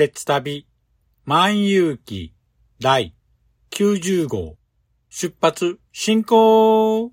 鉄旅万有記第90号出発進行。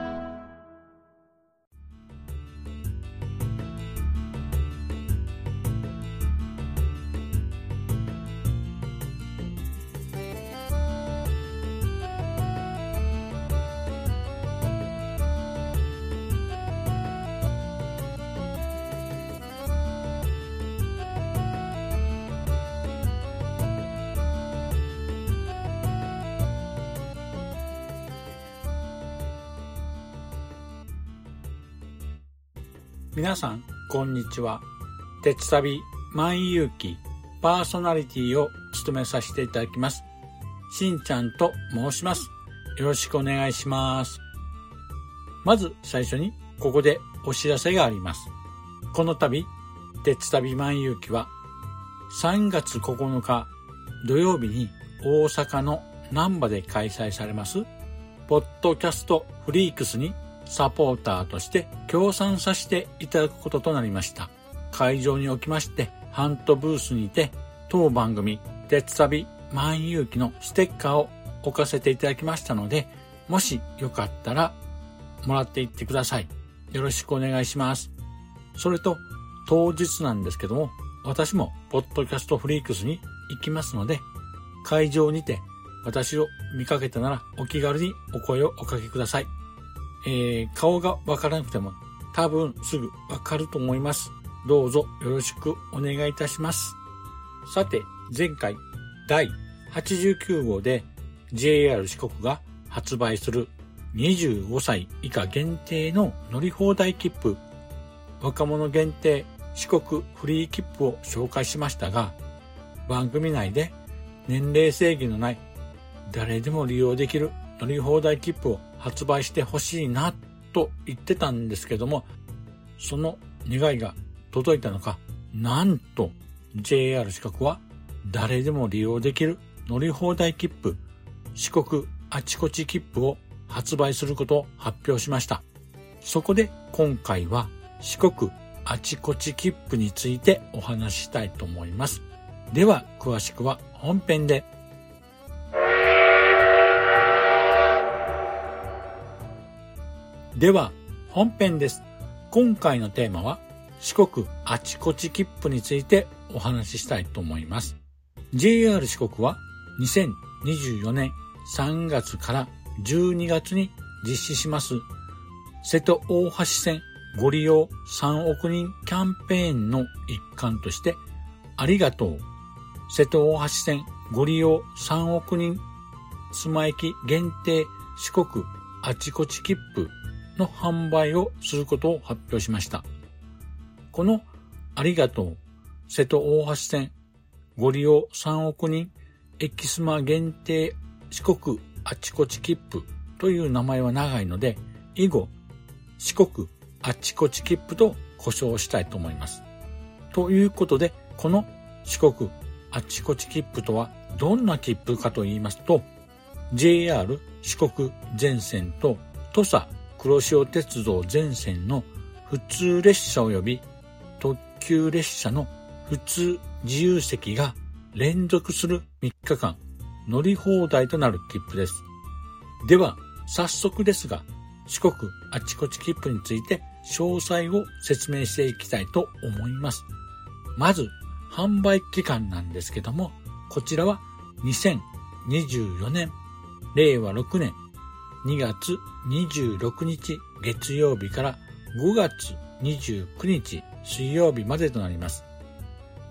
皆さんこんにちは。鉄旅万有記パーソナリティを務めさせていただきます。しんちゃんと申します。よろしくお願いします。まず最初にここでお知らせがあります。この度鉄旅万有記は3月9日土曜日に大阪の難波で開催されますポッドキャストフリークスにサポーターとして協賛させていただくこととなりました。会場におきまして、ハントブースにて、当番組、鉄旅万有記のステッカーを置かせていただきましたので、もしよかったら、もらっていってください。よろしくお願いします。それと、当日なんですけども、私も、ポッドキャストフリークスに行きますので、会場にて、私を見かけたならお気軽にお声をおかけください。えー、顔がわからなくても多分すぐわかると思います。どうぞよろしくお願いいたします。さて、前回第89号で JR 四国が発売する25歳以下限定の乗り放題切符、若者限定四国フリー切符を紹介しましたが、番組内で年齢制限のない誰でも利用できる乗り放題切符を発売してほしいなと言ってたんですけども、その願いが届いたのか、なんと JR 四国は誰でも利用できる乗り放題切符、四国あちこち切符を発売することを発表しました。そこで今回は四国あちこち切符についてお話ししたいと思います。では詳しくは本編で。では本編です。今回のテーマは四国あちこち切符についてお話ししたいと思います。JR 四国は2024年3月から12月に実施します瀬戸大橋線ご利用3億人キャンペーンの一環としてありがとう瀬戸大橋線ご利用3億人妻駅限定四国あちこち切符の販売をすることを発表しました。このありがとう瀬戸大橋線ご利用3億人エキスマ限定四国あちこち切符という名前は長いので以後四国あちこち切符と故障したいと思います。ということでこの四国あちこち切符とはどんな切符かと言いますと JR 四国全線と土佐黒潮鉄道全線の普通列車及び特急列車の普通自由席が連続する3日間乗り放題となる切符です。では、早速ですが、四国あちこち切符について詳細を説明していきたいと思います。まず、販売期間なんですけども、こちらは2024年、令和6年2月26日月曜日から5月29日水曜日までとなります。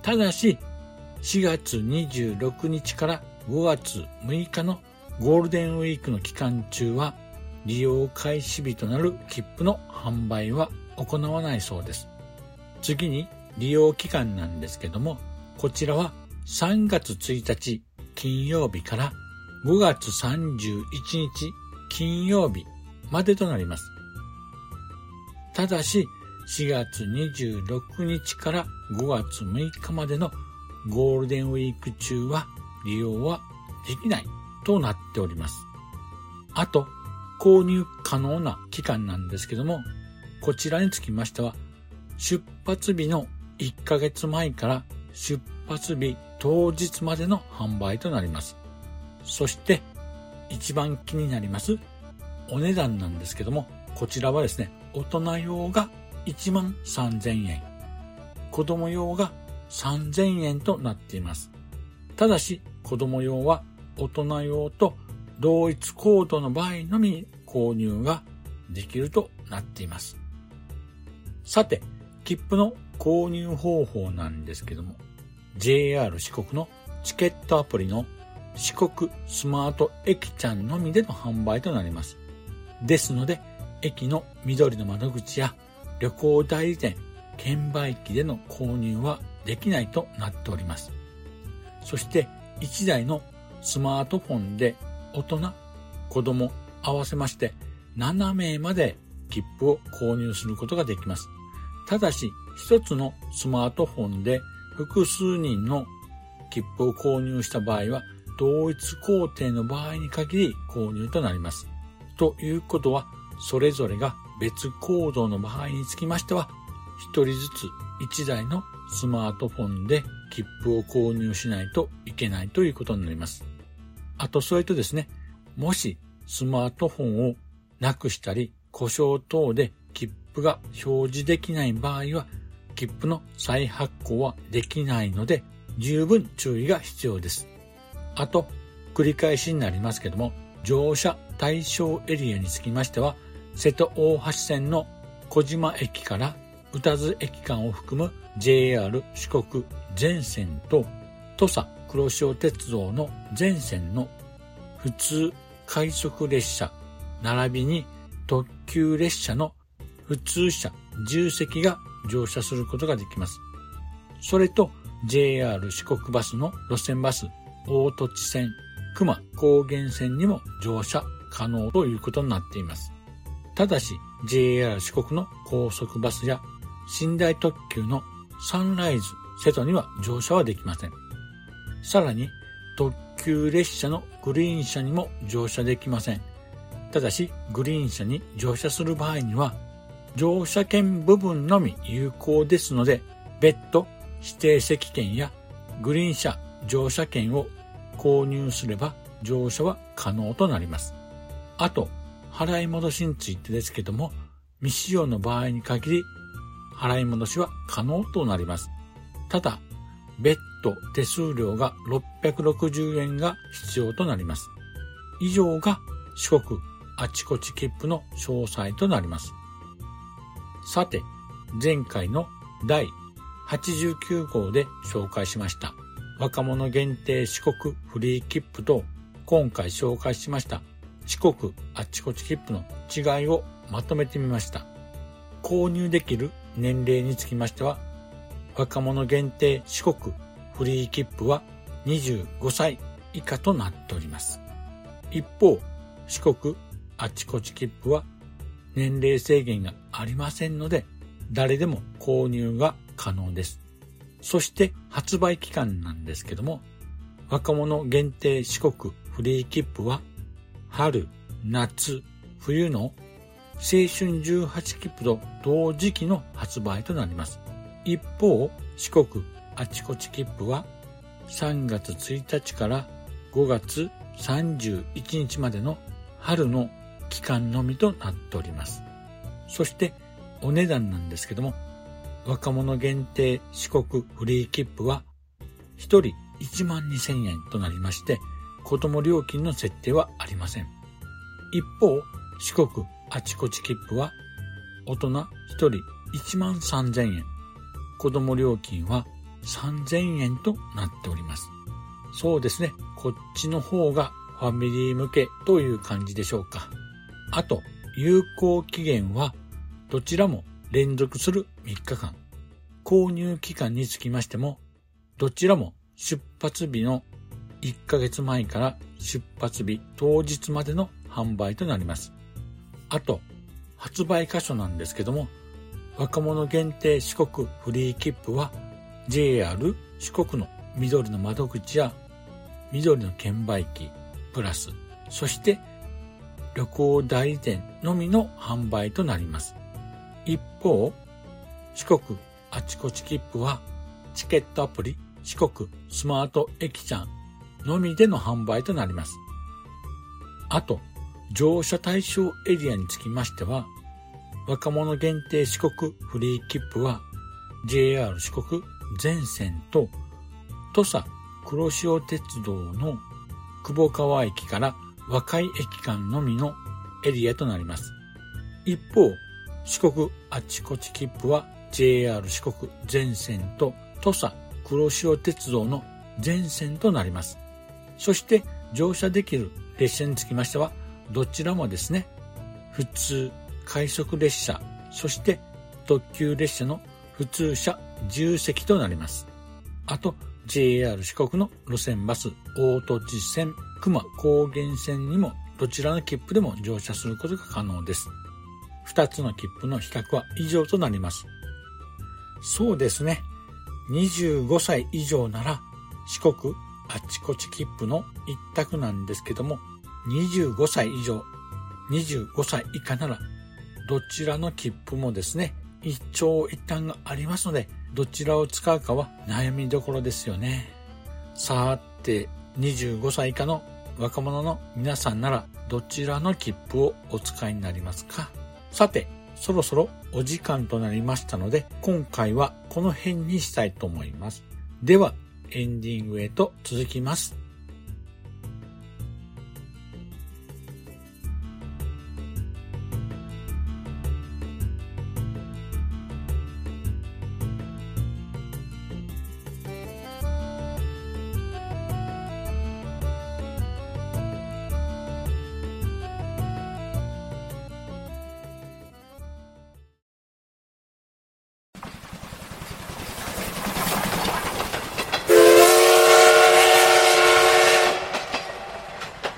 ただし、4月26日から5月6日のゴールデンウィークの期間中は利用開始日となる切符の販売は行わないそうです。次に利用期間なんですけども、こちらは3月1日金曜日から5月31日金曜日までとなります。ただし、4月26日から5月6日までのゴールデンウィーク中は利用はできないとなっております。あと、購入可能な期間なんですけども、こちらにつきましては、出発日の1ヶ月前から出発日当日までの販売となります。そして、一番気になりますお値段なんですけども、こちらはですね、大人用が1万3000円。子供用が3000円となっています。ただし、子供用は大人用と同一コードの場合のみ購入ができるとなっています。さて、切符の購入方法なんですけども、JR 四国のチケットアプリの四国スマート駅ちゃんのみでの販売となります。ですので、駅の緑の窓口や旅行代理店、券売機での購入はできないとなっております。そして1台のスマートフォンで大人、子供合わせまして7名まで切符を購入することができます。ただし、一つのスマートフォンで複数人の切符を購入した場合は、同一工程の場合に限り購入となります。ということは、それぞれが別行動の場合につきましては、一人ずつ一台のスマートフォンで切符を購入しないといけないということになります。あと、それとですね、もしスマートフォンをなくしたり故障等で切符が表示できない場合は、切符の再発行はできないので、十分注意が必要です。あと、繰り返しになりますけども、乗車対象エリアにつきましては、瀬戸大橋線の小島駅から宇多津駅間を含む JR 四国全線と土佐黒潮鉄道の全線の普通快速列車並びに特急列車の普通車重席が乗車することができます。それと JR 四国バスの路線バス大土地線熊高原線にも乗車可能ということになっています。ただし JR 四国の高速バスや寝台特急のサンライズ、瀬戸には乗車はできません。さらに特急列車のグリーン車にも乗車できません。ただしグリーン車に乗車する場合には乗車券部分のみ有効ですので別途指定席券やグリーン車乗車券を購入すれば乗車は可能となります。あと、払い戻しについてですけども、未使用の場合に限り、払い戻しは可能となります。ただ、別途手数料が660円が必要となります。以上が四国あちこち切符の詳細となります。さて、前回の第89号で紹介しました若者限定四国フリー切符と今回紹介しました四国あちこち切符の違いをまとめてみました。購入できる年齢につきましては、若者限定四国フリー切符は25歳以下となっております。一方、四国あちこち切符は年齢制限がありませんので、誰でも購入が可能です。そして発売期間なんですけども、若者限定四国フリー切符は、春、夏、冬の青春18切符と同時期の発売となります。一方、四国あちこち切符は3月1日から5月31日までの春の期間のみとなっております。そしてお値段なんですけども、若者限定四国フリー切符は1人1万2000円となりまして、子供料金の設定はありません。一方、四国あちこち切符は大人1人1万3000円、子供料金は3000円となっております。そうですね、こっちの方がファミリー向けという感じでしょうか。あと、有効期限はどちらも連続する3日間。購入期間につきましても、どちらも出発日の1ヶ月前から出発日当日までの販売となります。あと、発売箇所なんですけども、若者限定四国フリー切符は JR 四国の緑の窓口や緑の券売機プラス、そして旅行代理店のみの販売となります。一方、四国あちこち切符はチケットアプリ四国スマート駅ちゃんのみでの販売となります。あと、乗車対象エリアにつきましては、若者限定四国フリー切符は JR 四国全線と土佐黒潮鉄道の久保川駅から若い駅間のみのエリアとなります。一方、四国あちこち切符は JR 四国全線と土佐黒潮鉄道の全線となります。そして乗車できる列車につきましては、どちらもですね、普通、快速列車、そして特急列車の普通車10席となります。あと、JR 四国の路線バス、大土地線、熊高原線にもどちらの切符でも乗車することが可能です。二つの切符の比較は以上となります。そうですね。25歳以上なら四国あちこち切符の一択なんですけども、25歳以上、25歳以下ならどちらの切符もですね、一長一短がありますので、どちらを使うかは悩みどころですよね。さて、25歳以下の若者の皆さんならどちらの切符をお使いになりますか？さて、そろそろお時間となりましたので、今回はこの辺にしたいと思います。では、エンディングへと続きます。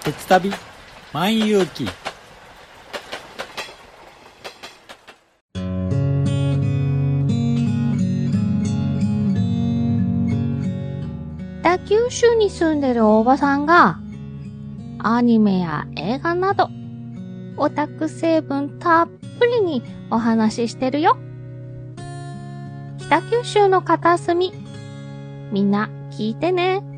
鉄旅万有記北九州に住んでるおばさんがアニメや映画などオタク成分たっぷりにお話ししてるよ。北九州の片隅みんな聞いてね。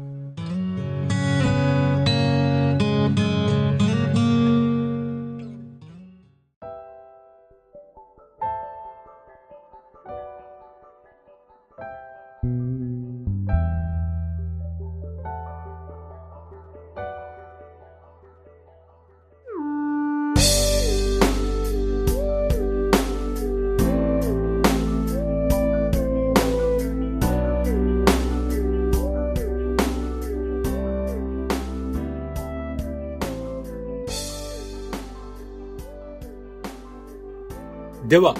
では、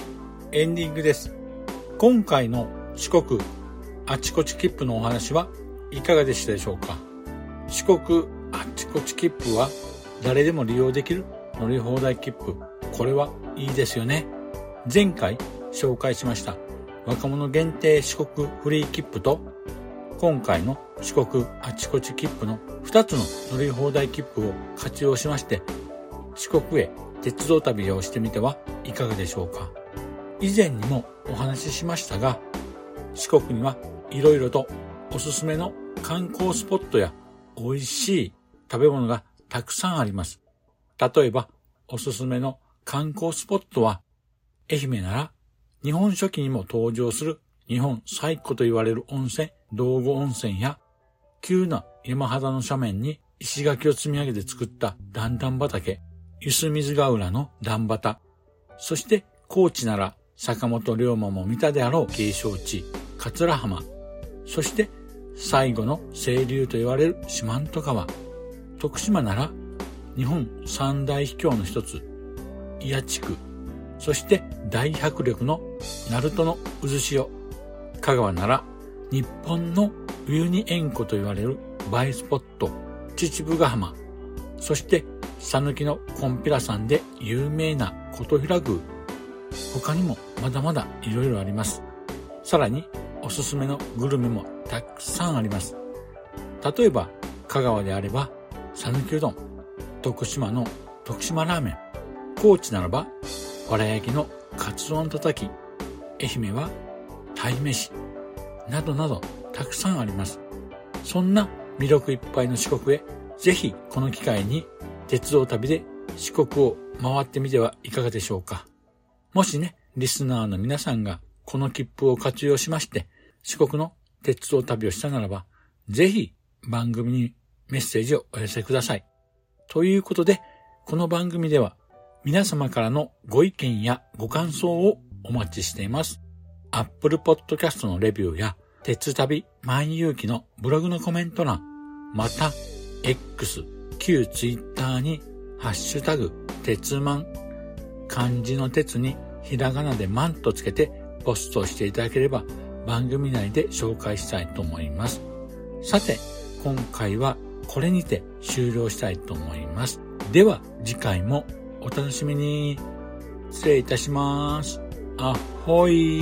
エンディングです。今回の四国あちこち切符のお話はいかがでしたでしょうか？四国あちこち切符は誰でも利用できる乗り放題切符。これはいいですよね。前回紹介しました若者限定四国フリー切符と今回の四国あちこち切符の2つの乗り放題切符を活用しまして四国へ鉄道旅をしてみてはいかがでしょうか？以前にもお話ししましたが四国にはいろいろとおすすめの観光スポットや美味しい食べ物がたくさんあります。例えばおすすめの観光スポットは愛媛なら日本書紀にも登場する日本最古と言われる温泉、道後温泉や急な山肌の斜面に石垣を積み上げて作った段々畑、ゆす水ヶ浦の段畑、そして高知なら坂本龍馬も見たであろう景勝地、桂浜、そして最後の清流と言われる四万十川、徳島なら日本三大秘境の一つ、伊谷地区、そして大迫力の鳴門の渦潮。香川なら日本の冬に縁湖と言われる映えスポット、秩父ヶ浜。そして、讃岐のコンピラ山で有名な琴平宮。他にもまだまだ色々あります。さらに、おすすめのグルメもたくさんあります。例えば、香川であれば、讃岐うどん、徳島の徳島ラーメン、高知ならばわら焼きのカツ丼たたき、愛媛は鯛めし、などなどたくさんあります。そんな魅力いっぱいの四国へ、ぜひこの機会に鉄道旅で四国を回ってみてはいかがでしょうか。もしね、リスナーの皆さんがこの切符を活用しまして、四国の鉄道旅をしたならば、ぜひ番組にメッセージをお寄せください。ということで、この番組では皆様からのご意見やご感想をお待ちしています。Apple Podcast のレビューや、鉄旅万有機のブログのコメント欄、また、X、旧 Twitter に、ハッシュタグ、鉄万、漢字の鉄にひらがなで万とつけてポストしていただければ番組内で紹介したいと思います。さて、今回はこれにて終了したいと思います。では次回もお楽しみに。失礼いたします。あほい。